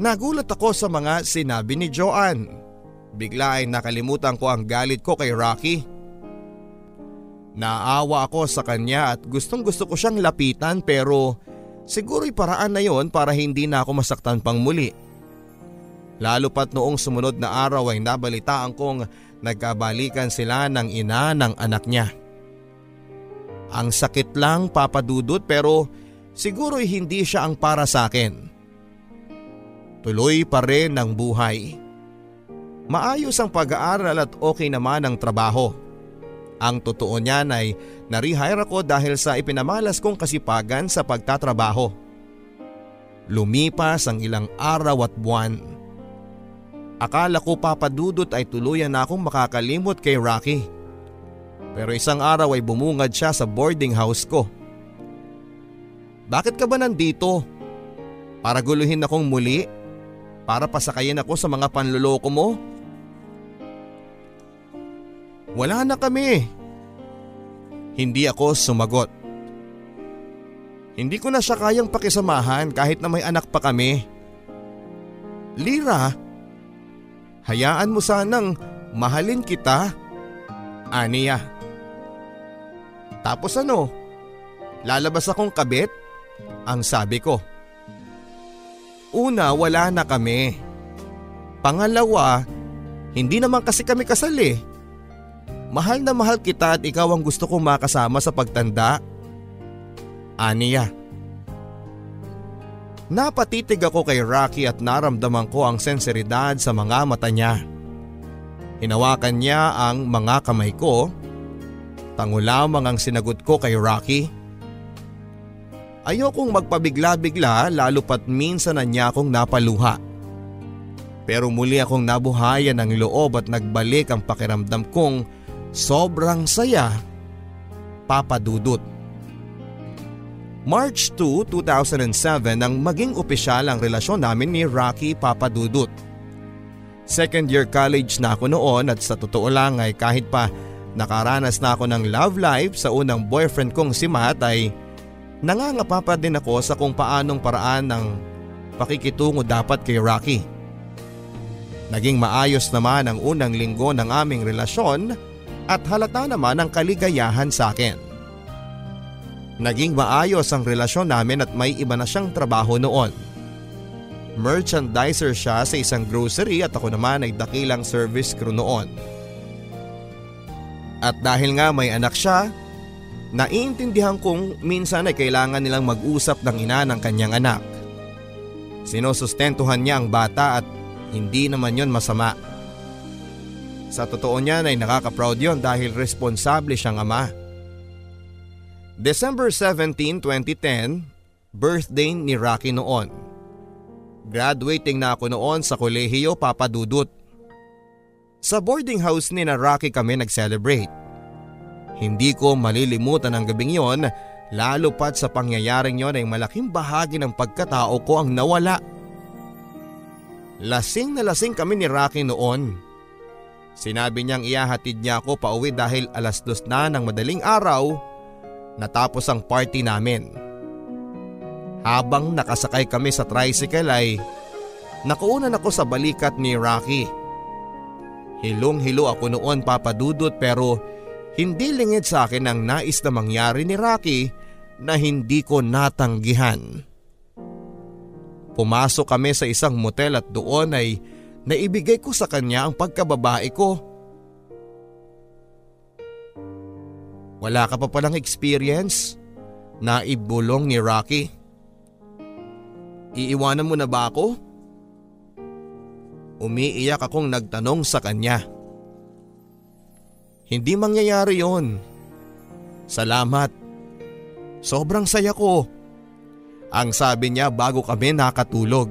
[SPEAKER 1] Nagulat ako sa mga sinabi ni Joanne. Bigla ay nakalimutan ko ang galit ko kay Rocky. Naawa ako sa kanya at gustong gusto ko siyang lapitan pero Siguro'y paraan na yon para hindi na ako masaktan pang muli. Lalo pat noong sumunod na araw ay nabalitaan kong nagkabalikan sila ng ina ng anak niya. Ang sakit lang papadudot pero siguro'y hindi siya ang para sa akin. Tuloy pa rin ang buhay. Maayos ang pag-aaral at okay naman ang trabaho. Ang totoo niyan ay narehire ako dahil sa ipinamalas kong kasipagan sa pagtatrabaho. Lumipas ang ilang araw at buwan. Akala ko papadudot ay tuluyan na akong makakalimot kay Rocky. Pero isang araw ay bumungad siya sa boarding house ko. Bakit ka ba nandito? Para guluhin akong muli? Para pasakayin ako sa mga panluloko mo? Wala na kami. Hindi ako sumagot. Hindi ko na siya kayang pakisamahan kahit na may anak pa kami. Lira, hayaan mo sanang mahalin kita. Aniya. Tapos ano? Lalabas akong kabit? Ang sabi ko. Una, wala na kami. Pangalawa, hindi naman kasi kami kasal eh. Mahal na mahal kita at ikaw ang gusto kong makasama sa pagtanda. Aniya. Napatitig ako kay Rocky at naramdaman ko ang senseridad sa mga mata niya. Hinawakan niya ang mga kamay ko. Tango lamang ang sinagot ko kay Rocky. Ayokong magpabigla-bigla lalo pat minsan na niya akong napaluha. Pero muli akong nabuhayan ng loob at nagbalik ang pakiramdam kong Sobrang saya, Papa Dudut. March 2, 2007 nang maging opisyal ang relasyon namin ni Rocky Papa Dudut. Second year college na ako noon at sa totoo lang ay kahit pa nakaranas na ako ng love life sa unang boyfriend kong si Matt ay nangangapa pa din ako sa kung paanong paraan ng pakikitungo dapat kay Rocky. Naging maayos naman ang unang linggo ng aming relasyon at halata naman ang kaligayahan sa akin. Naging maayos ang relasyon namin at may iba na siyang trabaho noon. Merchandiser siya sa isang grocery at ako naman ay dakilang service crew noon. At dahil nga may anak siya, naiintindihan kong minsan ay kailangan nilang mag-usap ng ina ng kanyang anak. Sinusustentuhan niya ang bata at hindi naman yon masama. Sa totoo niyan ay nakaka-proud yon dahil responsable siyang ama. December 17, 2010, birthday ni Rocky noon. Graduating na ako noon sa kolehiyo papadudot. Sa boarding house ni na Rocky kami nag-celebrate. Hindi ko malilimutan ang gabing yon lalo pat sa pangyayaring yon ay malaking bahagi ng pagkatao ko ang nawala. Lasing na lasing kami ni Rocky noon. Sinabi niyang iyahatid niya ako pauwi dahil alas dos na ng madaling araw natapos ang party namin. Habang nakasakay kami sa tricycle ay nakuunan ako sa balikat ni Rocky. Hilong-hilo ako noon papadudot pero hindi lingid sa akin ang nais na mangyari ni Rocky na hindi ko natanggihan. Pumasok kami sa isang motel at doon ay na ibigay ko sa kanya ang pagkababae ko. Wala ka pa palang experience na ibulong ni Rocky. Iiwanan mo na ba ako? Umiiyak akong nagtanong sa kanya. Hindi mangyayari yon. Salamat. Sobrang saya ko. Ang sabi niya bago kami nakatulog.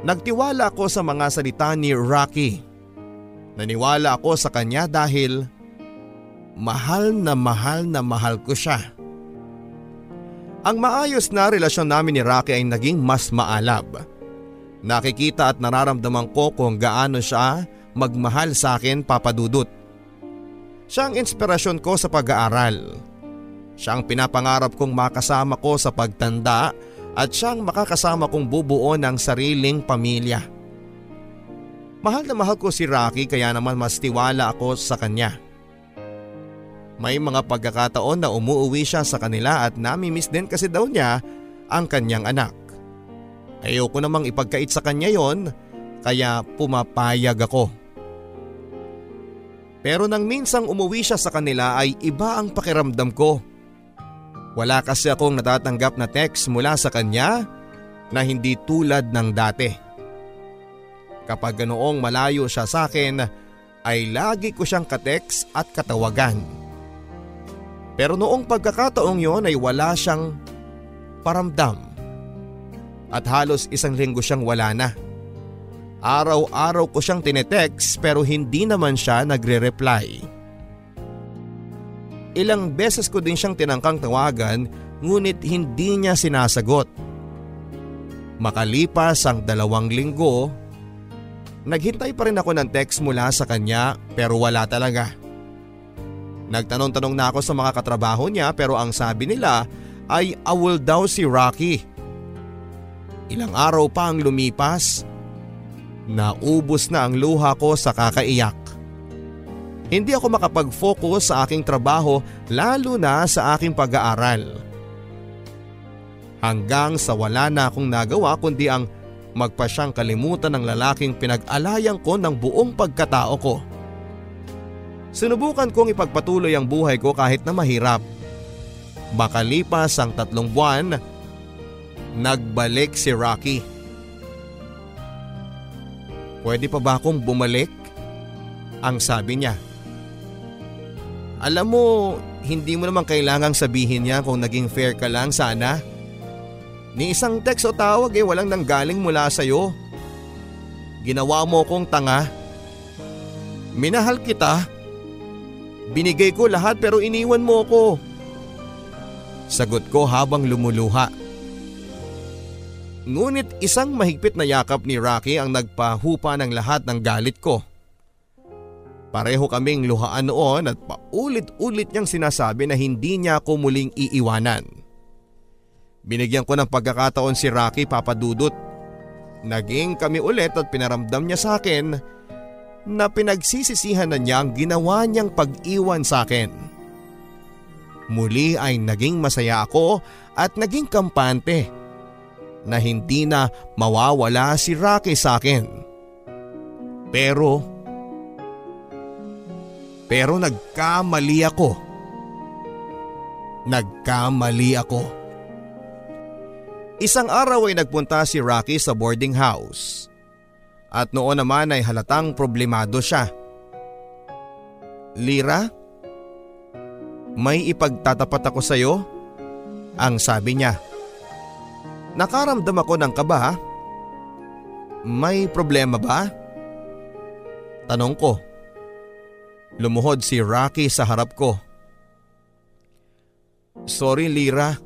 [SPEAKER 1] Nagtiwala ako sa mga salita ni Rocky. Naniwala ako sa kanya dahil mahal na mahal na mahal ko siya. Ang maayos na relasyon namin ni Rocky ay naging mas maalab. Nakikita at nararamdaman ko kung gaano siya magmahal sa akin papadudot. Siya ang inspirasyon ko sa pag-aaral. Siya ang pinapangarap kong makasama ko sa pagtanda at siyang makakasama kong bubuo ng sariling pamilya. Mahal na mahal ko si Rocky kaya naman mas tiwala ako sa kanya. May mga pagkakataon na umuuwi siya sa kanila at namimiss din kasi daw niya ang kanyang anak. Ayoko namang ipagkait sa kanya yon kaya pumapayag ako. Pero nang minsang umuwi siya sa kanila ay iba ang pakiramdam ko. Wala kasi akong natatanggap na text mula sa kanya na hindi tulad ng dati. Kapag ganoong malayo siya sa akin ay lagi ko siyang kateks at katawagan. Pero noong pagkakataong yon ay wala siyang paramdam. At halos isang linggo siyang wala na. Araw-araw ko siyang tinetext pero hindi naman siya nagre-reply. Ilang beses ko din siyang tinangkang tawagan ngunit hindi niya sinasagot. Makalipas ang dalawang linggo, naghintay pa rin ako ng text mula sa kanya pero wala talaga. Nagtanong-tanong na ako sa mga katrabaho niya pero ang sabi nila ay awol daw si Rocky. Ilang araw pa ang lumipas, naubos na ang luha ko sa kakaiyak. Hindi ako makapag-focus sa aking trabaho lalo na sa aking pag-aaral. Hanggang sa wala na akong nagawa kundi ang magpasyang kalimutan ng lalaking pinag-alayan ko ng buong pagkatao ko. Sinubukan kong ipagpatuloy ang buhay ko kahit na mahirap. Makalipas ang tatlong buwan, nagbalik si Rocky. Pwede pa ba akong bumalik? Ang sabi niya. Alam mo, hindi mo naman kailangang sabihin niya kung naging fair ka lang sana. Ni isang text o tawag eh walang nanggaling mula sa'yo. Ginawa mo kong tanga. Minahal kita. Binigay ko lahat pero iniwan mo ko. Sagot ko habang lumuluha. Ngunit isang mahigpit na yakap ni Rocky ang nagpahupa ng lahat ng galit ko. Pareho kaming luhaan noon at paulit-ulit niyang sinasabi na hindi niya ako muling iiwanan. Binigyan ko ng pagkakataon si Rocky papadudot. Naging kami ulit at pinaramdam niya sa akin na pinagsisisihan na niya ang ginawa niyang pag-iwan sa akin. Muli ay naging masaya ako at naging kampante na hindi na mawawala si Rocky sa akin. Pero pero nagkamali ako. Nagkamali ako. Isang araw ay nagpunta si Rocky sa boarding house. At noon naman ay halatang problemado siya. Lira, may ipagtatapat ako sa iyo? Ang sabi niya. Nakaramdam ako ng kaba. May problema ba? Tanong ko. Lumuhod si Rocky sa harap ko. Sorry Lira.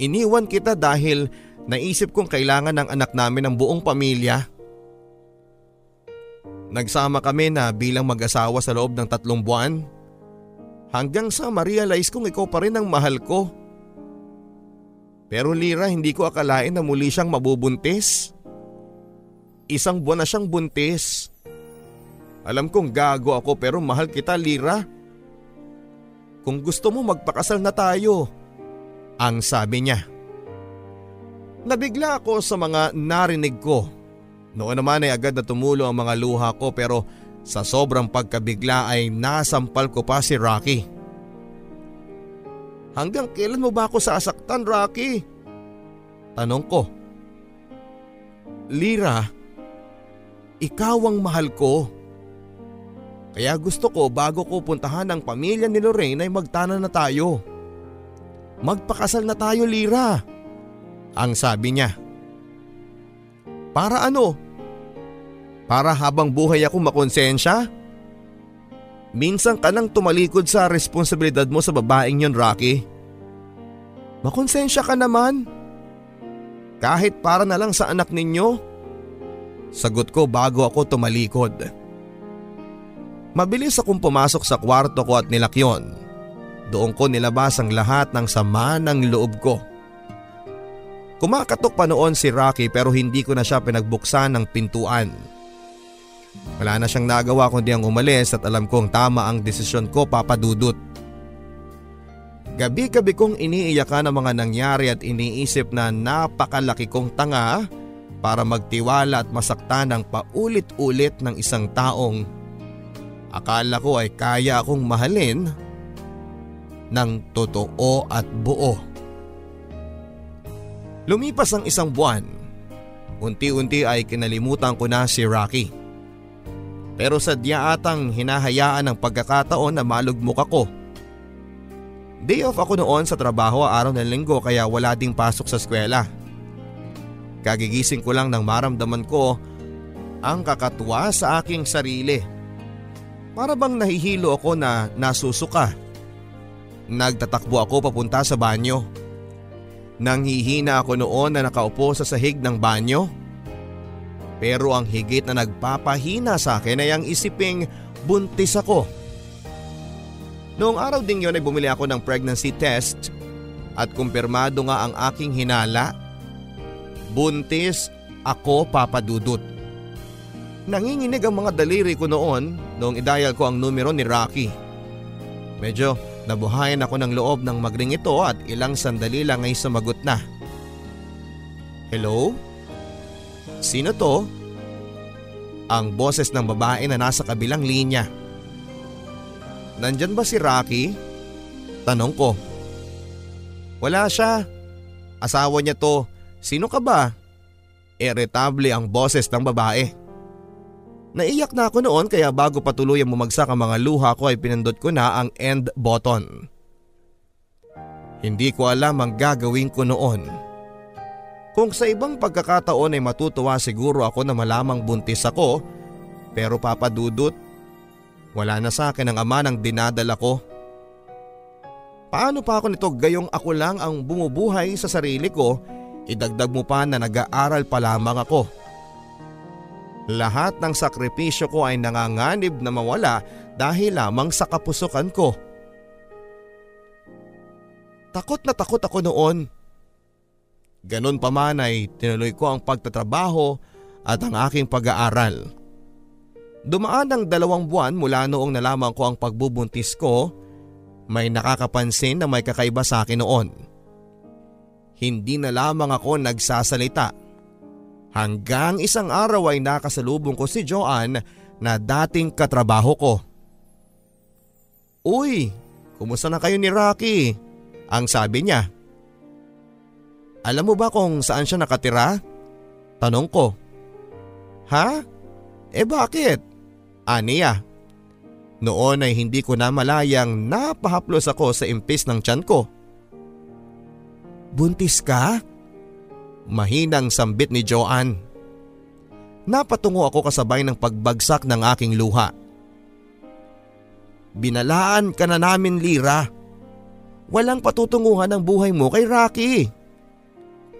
[SPEAKER 1] Iniwan kita dahil naisip kong kailangan ng anak namin ng buong pamilya. Nagsama kami na bilang mag-asawa sa loob ng tatlong buwan. Hanggang sa ma-realize kong ikaw pa rin ang mahal ko. Pero Lira hindi ko akalain na muli siyang mabubuntis. Isang buwan na siyang buntis. Alam kong gago ako pero mahal kita Lira. Kung gusto mo magpakasal na tayo. Ang sabi niya. Nabigla ako sa mga narinig ko. Noon naman ay agad na tumulo ang mga luha ko pero sa sobrang pagkabigla ay nasampal ko pa si Rocky. Hanggang kailan mo ba ako sasaktan Rocky? Tanong ko. Lira, ikaw ang mahal ko. Kaya gusto ko bago ko puntahan ang pamilya ni Lorraine ay magtana na tayo. Magpakasal na tayo Lira. Ang sabi niya. Para ano? Para habang buhay ako makonsensya? Minsan ka nang tumalikod sa responsibilidad mo sa babaeng yon Rocky. Makonsensya ka naman. Kahit para na lang sa anak ninyo. Sagot ko bago ako tumalikod. Mabilis akong pumasok sa kwarto ko at nilakyon. Doon ko nilabas ang lahat ng sama ng loob ko. Kumakatok pa noon si Rocky pero hindi ko na siya pinagbuksan ng pintuan. Wala na siyang nagawa kundi ang umalis at alam kong tama ang desisyon ko papadudot. Gabi-gabi kong iniiyakan ang mga nangyari at iniisip na napakalaki kong tanga para magtiwala at masaktan ng paulit-ulit ng isang taong akala ko ay kaya akong mahalin ng totoo at buo. Lumipas ang isang buwan. Unti-unti ay kinalimutan ko na si Rocky. Pero sadya atang hinahayaan ng pagkakataon na malugmok ako. Day off ako noon sa trabaho araw ng linggo kaya wala ding pasok sa eskwela. Kagigising ko lang nang maramdaman ko ang kakatuwa sa aking sarili. Para bang nahihilo ako na nasusuka. Nagtatakbo ako papunta sa banyo. Nanghihina ako noon na nakaupo sa sahig ng banyo. Pero ang higit na nagpapahina sa akin ay ang isiping buntis ako. Noong araw ding yon ay bumili ako ng pregnancy test at kumpirmado nga ang aking hinala. Buntis ako papadudot. Nanginginig ang mga daliri ko noon noong idayal ko ang numero ni Rocky. Medyo Nabuhayan ako ng loob ng magring ito at ilang sandali lang ay sumagot na. Hello? Sino to? Ang boses ng babae na nasa kabilang linya. Nandyan ba si Rocky? Tanong ko. Wala siya. Asawa niya to. Sino ka ba? Irritable ang boses ng babae. Naiyak na ako noon kaya bago patuloy ang bumagsak ang mga luha ko ay pinindot ko na ang end button. Hindi ko alam ang gagawin ko noon. Kung sa ibang pagkakataon ay matutuwa siguro ako na malamang buntis ako pero papadudot, wala na sa akin ang ama ng dinadala ko. Paano pa ako nito gayong ako lang ang bumubuhay sa sarili ko, idagdag mo pa na nag-aaral pa lamang ako. Lahat ng sakripisyo ko ay nanganganib na mawala dahil lamang sa kapusukan ko. Takot na takot ako noon. Ganon pa man ay tinuloy ko ang pagtatrabaho at ang aking pag-aaral. Dumaan ang dalawang buwan mula noong nalaman ko ang pagbubuntis ko, may nakakapansin na may kakaiba sa akin noon. Hindi na lamang ako nagsasalita Hanggang isang araw ay nakasalubong ko si Joanne na dating katrabaho ko. Uy, kumusta na kayo ni Rocky? Ang sabi niya. Alam mo ba kung saan siya nakatira? Tanong ko. Ha? Eh bakit? Aniya. Noon ay hindi ko na malayang napahaplos ako sa impis ng tiyan ko. Buntis ka? Mahinang sambit ni Joanne. Napatungo ako kasabay ng pagbagsak ng aking luha. Binalaan ka na namin Lira. Walang patutunguhan ang buhay mo kay Rocky.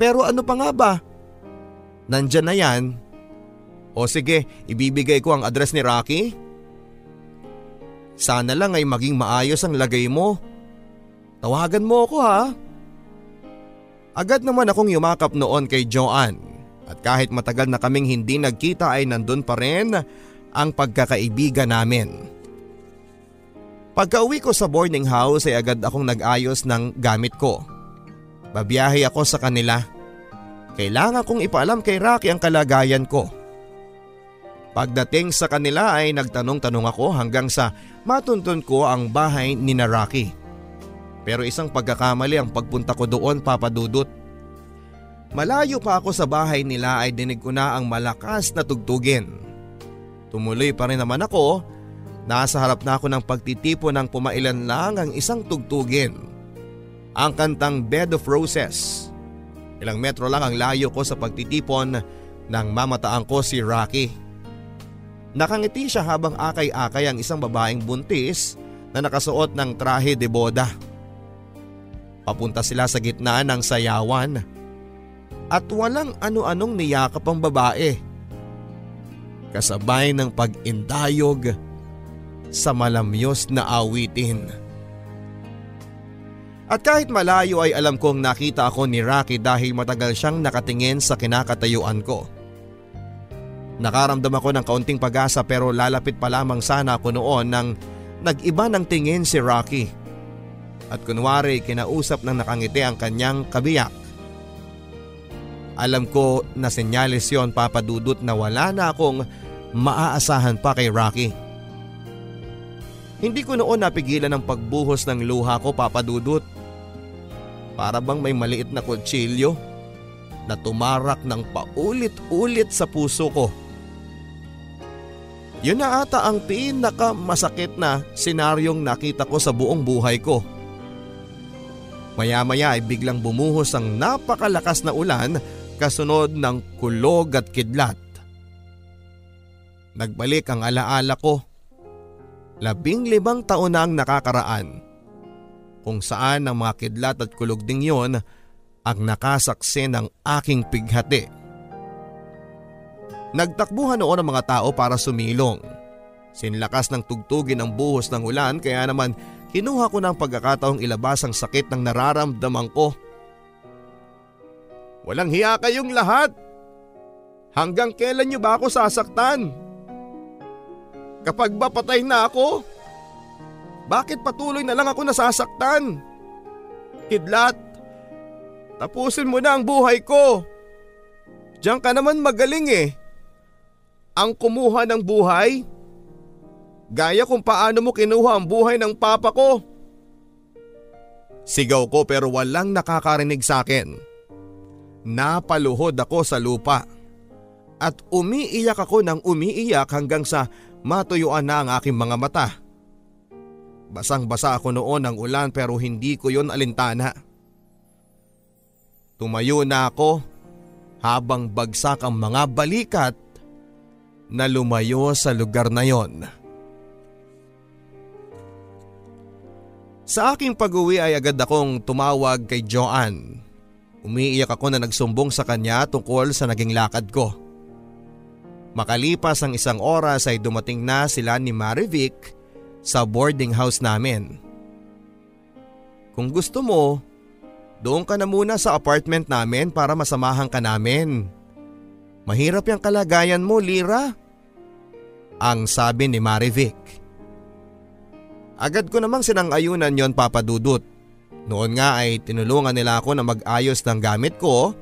[SPEAKER 1] Pero ano pa nga ba? Nandyan na yan. O sige, ibibigay ko ang address ni Rocky. Sana lang ay maging maayos ang lagay mo. Tawagan mo ako ha. Agad naman akong yumakap noon kay Joanne at kahit matagal na kaming hindi nagkita ay nandun pa rin ang pagkakaibigan namin. Pagka uwi ko sa boarding house ay agad akong nag-ayos ng gamit ko. Babiyahe ako sa kanila. Kailangan kong ipaalam kay Rocky ang kalagayan ko. Pagdating sa kanila ay nagtanong-tanong ako hanggang sa matuntun ko ang bahay ni na Rocky. Pero isang pagkakamali ang pagpunta ko doon papadudot. Malayo pa ako sa bahay nila ay dinig ko na ang malakas na tugtugin. Tumuloy pa rin naman ako. Nasa harap na ako ng pagtitipo ng pumailan lang ang isang tugtugin. Ang kantang Bed of Roses. Ilang metro lang ang layo ko sa pagtitipon nang mamataan ko si Rocky. Nakangiti siya habang akay-akay ang isang babaeng buntis na nakasuot ng trahe de boda. Papunta sila sa gitna ng sayawan. At walang ano-anong niyakap ang babae. Kasabay ng pag-indayog sa malamyos na awitin. At kahit malayo ay alam kong nakita ako ni Rocky dahil matagal siyang nakatingin sa kinakatayuan ko. Nakaramdam ako ng kaunting pag-asa pero lalapit pa lamang sana ako noon nang nag-iba ng tingin si Rocky. At kunwari kinausap ng nakangiti ang kanyang kabiyak. Alam ko na senyalis yon papadudot na wala na akong maaasahan pa kay Rocky. Hindi ko noon napigilan ang pagbuhos ng luha ko papadudot para bang may maliit na kutsilyo na tumarak ng paulit-ulit sa puso ko. Yun na ata ang pinakamasakit na senaryong nakita ko sa buong buhay ko. Maya-maya ay biglang bumuhos ang napakalakas na ulan kasunod ng kulog at kidlat. Nagbalik ang alaala ko. Labing limang taon na ang nakakaraan kung saan ang mga kidlat at kulog ding yon ang nakasaksi ng aking pighati. Nagtakbuhan noon ang mga tao para sumilong. Sinlakas ng tugtugin ang buhos ng ulan kaya naman kinuha ko ng pagkakataong ilabas ang sakit ng nararamdaman ko. Walang hiya kayong lahat! Hanggang kailan niyo ba ako sasaktan? Kapag ba patay na ako? Bakit patuloy na lang ako nasasaktan? Kidlat, tapusin mo na ang buhay ko. Diyan ka naman magaling eh. Ang kumuha ng buhay? Gaya kung paano mo kinuha ang buhay ng papa ko. Sigaw ko pero walang nakakarinig sa akin. Napaluhod ako sa lupa. At umiiyak ako ng umiiyak hanggang sa matuyuan na ang aking mga mata. Basang basa ako noon ng ulan pero hindi ko yon alintana. Tumayo na ako habang bagsak ang mga balikat na lumayo sa lugar na yon. Sa aking pag-uwi ay agad akong tumawag kay Joanne. Umiiyak ako na nagsumbong sa kanya tungkol sa naging lakad ko. Makalipas ang isang oras ay dumating na sila ni Marivic sa boarding house namin. Kung gusto mo, doon ka na muna sa apartment namin para masamahan ka namin. Mahirap yung kalagayan mo, Lira. Ang sabi ni Marivic. Agad ko namang sinang-ayunan yon papadudot. Noon nga ay tinulungan nila ako na mag-ayos ng gamit ko.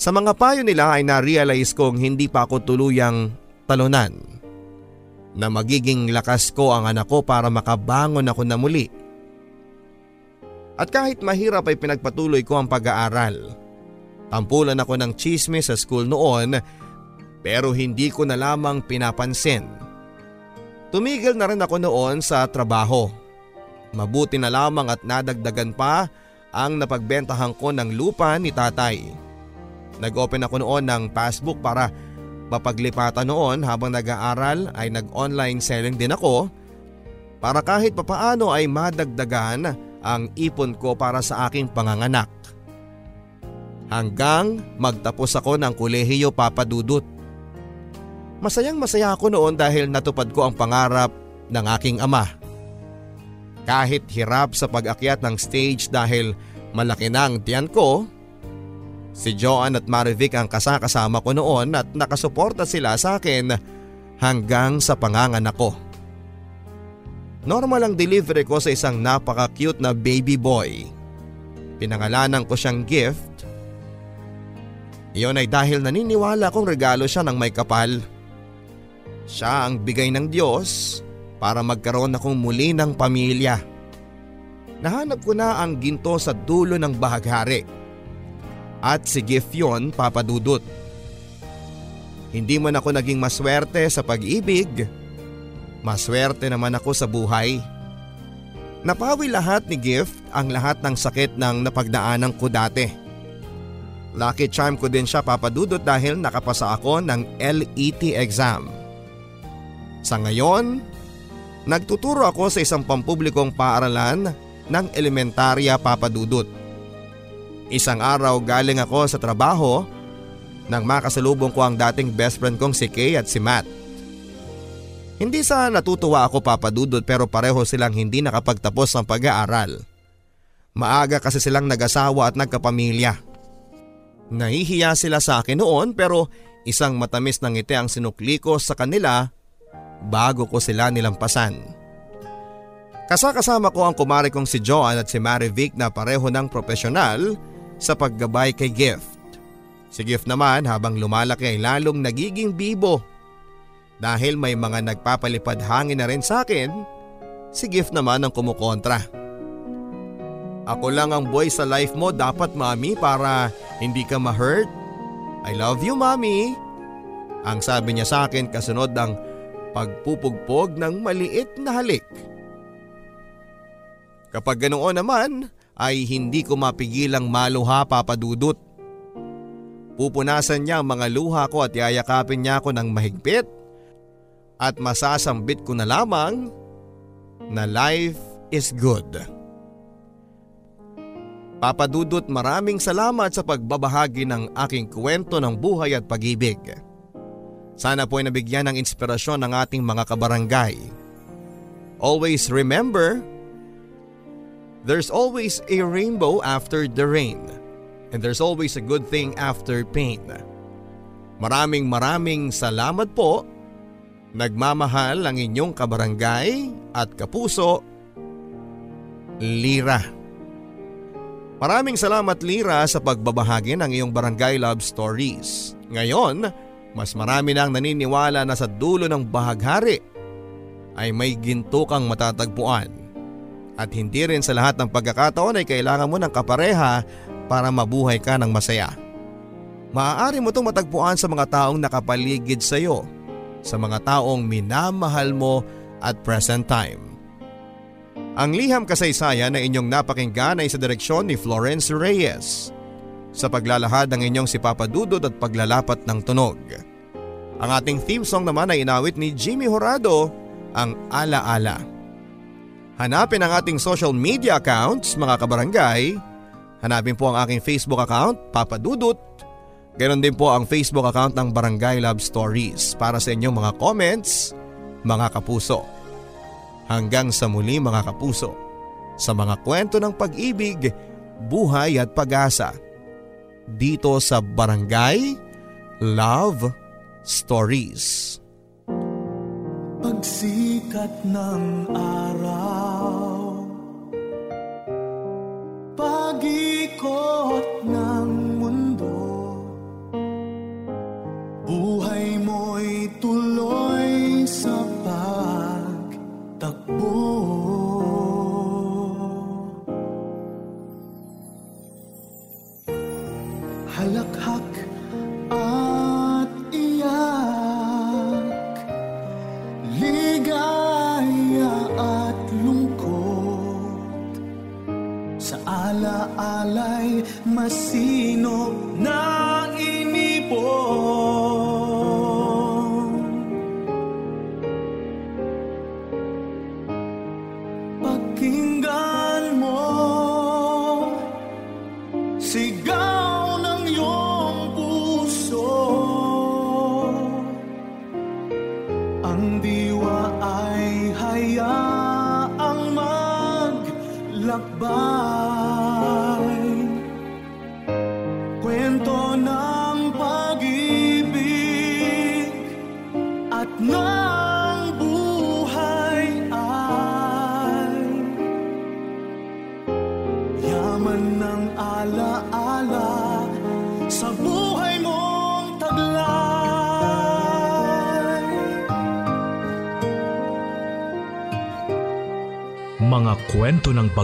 [SPEAKER 1] Sa mga payo nila ay na-realize kong hindi pa ako tuluyang talunan na magiging lakas ko ang anak ko para makabangon ako na muli. At kahit mahirap ay pinagpatuloy ko ang pag-aaral. Tampulan ako ng chisme sa school noon pero hindi ko na lamang pinapansin. Tumigil na rin ako noon sa trabaho. Mabuti na lamang at nadagdagan pa ang napagbentahan ko ng lupa ni tatay. Nag-open ako noon ng passbook para mapaglipatan noon habang nag-aaral ay nag-online selling din ako para kahit papaano ay madagdagan ang ipon ko para sa aking panganganak. Hanggang magtapos ako ng kolehiyo papadudot. Masayang masaya ako noon dahil natupad ko ang pangarap ng aking ama. Kahit hirap sa pag-akyat ng stage dahil malaki na ang tiyan ko, Si Joan at Marivic ang kasakasama ko noon at nakasuporta sila sa akin hanggang sa panganganak ko. Normal ang delivery ko sa isang napaka-cute na baby boy. Pinangalanan ko siyang gift. Iyon ay dahil naniniwala kong regalo siya ng may kapal. Siya ang bigay ng Diyos para magkaroon akong muli ng pamilya. Nahanap ko na ang ginto sa dulo ng bahaghari at si gift yon papadudot. Hindi man ako naging maswerte sa pag-ibig. Maswerte naman ako sa buhay. Napawi lahat ni Gift ang lahat ng sakit ng napagdaanan ko dati. Lucky charm ko din siya papadudot dahil nakapasa ako ng LET exam. Sa ngayon, nagtuturo ako sa isang pampublikong paaralan ng elementarya papadudot. Isang araw galing ako sa trabaho nang makasalubong ko ang dating best friend kong si Kay at si Matt. Hindi sa natutuwa ako papadudod pero pareho silang hindi nakapagtapos ng pag-aaral. Maaga kasi silang nag-asawa at nagkapamilya. Nahihiya sila sa akin noon pero isang matamis ng ngiti ang sinukli ko sa kanila bago ko sila nilampasan. Kasakasama ko ang kumare kong si Joan at si Marivic na pareho ng profesional sa paggabay kay Gift. Si Gift naman habang lumalaki ay lalong nagiging bibo. Dahil may mga nagpapalipad hangin na rin sa akin, si Gift naman ang kumukontra. Ako lang ang boy sa life mo dapat mami para hindi ka ma-hurt. I love you mami. Ang sabi niya sa akin kasunod ng pagpupugpog ng maliit na halik. Kapag ganoon naman ay hindi ko mapigilang maluha papadudot. Pupunasan niya ang mga luha ko at yayakapin niya ako ng mahigpit at masasambit ko na lamang na life is good. Papadudot maraming salamat sa pagbabahagi ng aking kwento ng buhay at pag-ibig. Sana po ay nabigyan ng inspirasyon ng ating mga kabarangay. Always remember There's always a rainbow after the rain. And there's always a good thing after pain. Maraming maraming salamat po. Nagmamahal ang inyong kabarangay at kapuso, Lira. Maraming salamat Lira sa pagbabahagi ng iyong barangay love stories. Ngayon, mas marami nang naniniwala na sa dulo ng bahaghari ay may ginto kang matatagpuan at hindi rin sa lahat ng pagkakataon ay kailangan mo ng kapareha para mabuhay ka ng masaya. Maaari mo itong matagpuan sa mga taong nakapaligid sa iyo, sa mga taong minamahal mo at present time. Ang liham kasaysayan na inyong napakinggan ay sa direksyon ni Florence Reyes sa paglalahad ng inyong si Papa Dudod at paglalapat ng tunog. Ang ating theme song naman ay inawit ni Jimmy Horado, ang Ala Ala. Hanapin ang ating social media accounts mga kabarangay. Hanapin po ang aking Facebook account, Papa Dudut. Ganon din po ang Facebook account ng Barangay Love Stories para sa inyong mga comments, mga kapuso. Hanggang sa muli mga kapuso, sa mga kwento ng pag-ibig, buhay at pag-asa. Dito sa Barangay Love Stories.
[SPEAKER 2] Pagsikat ng araw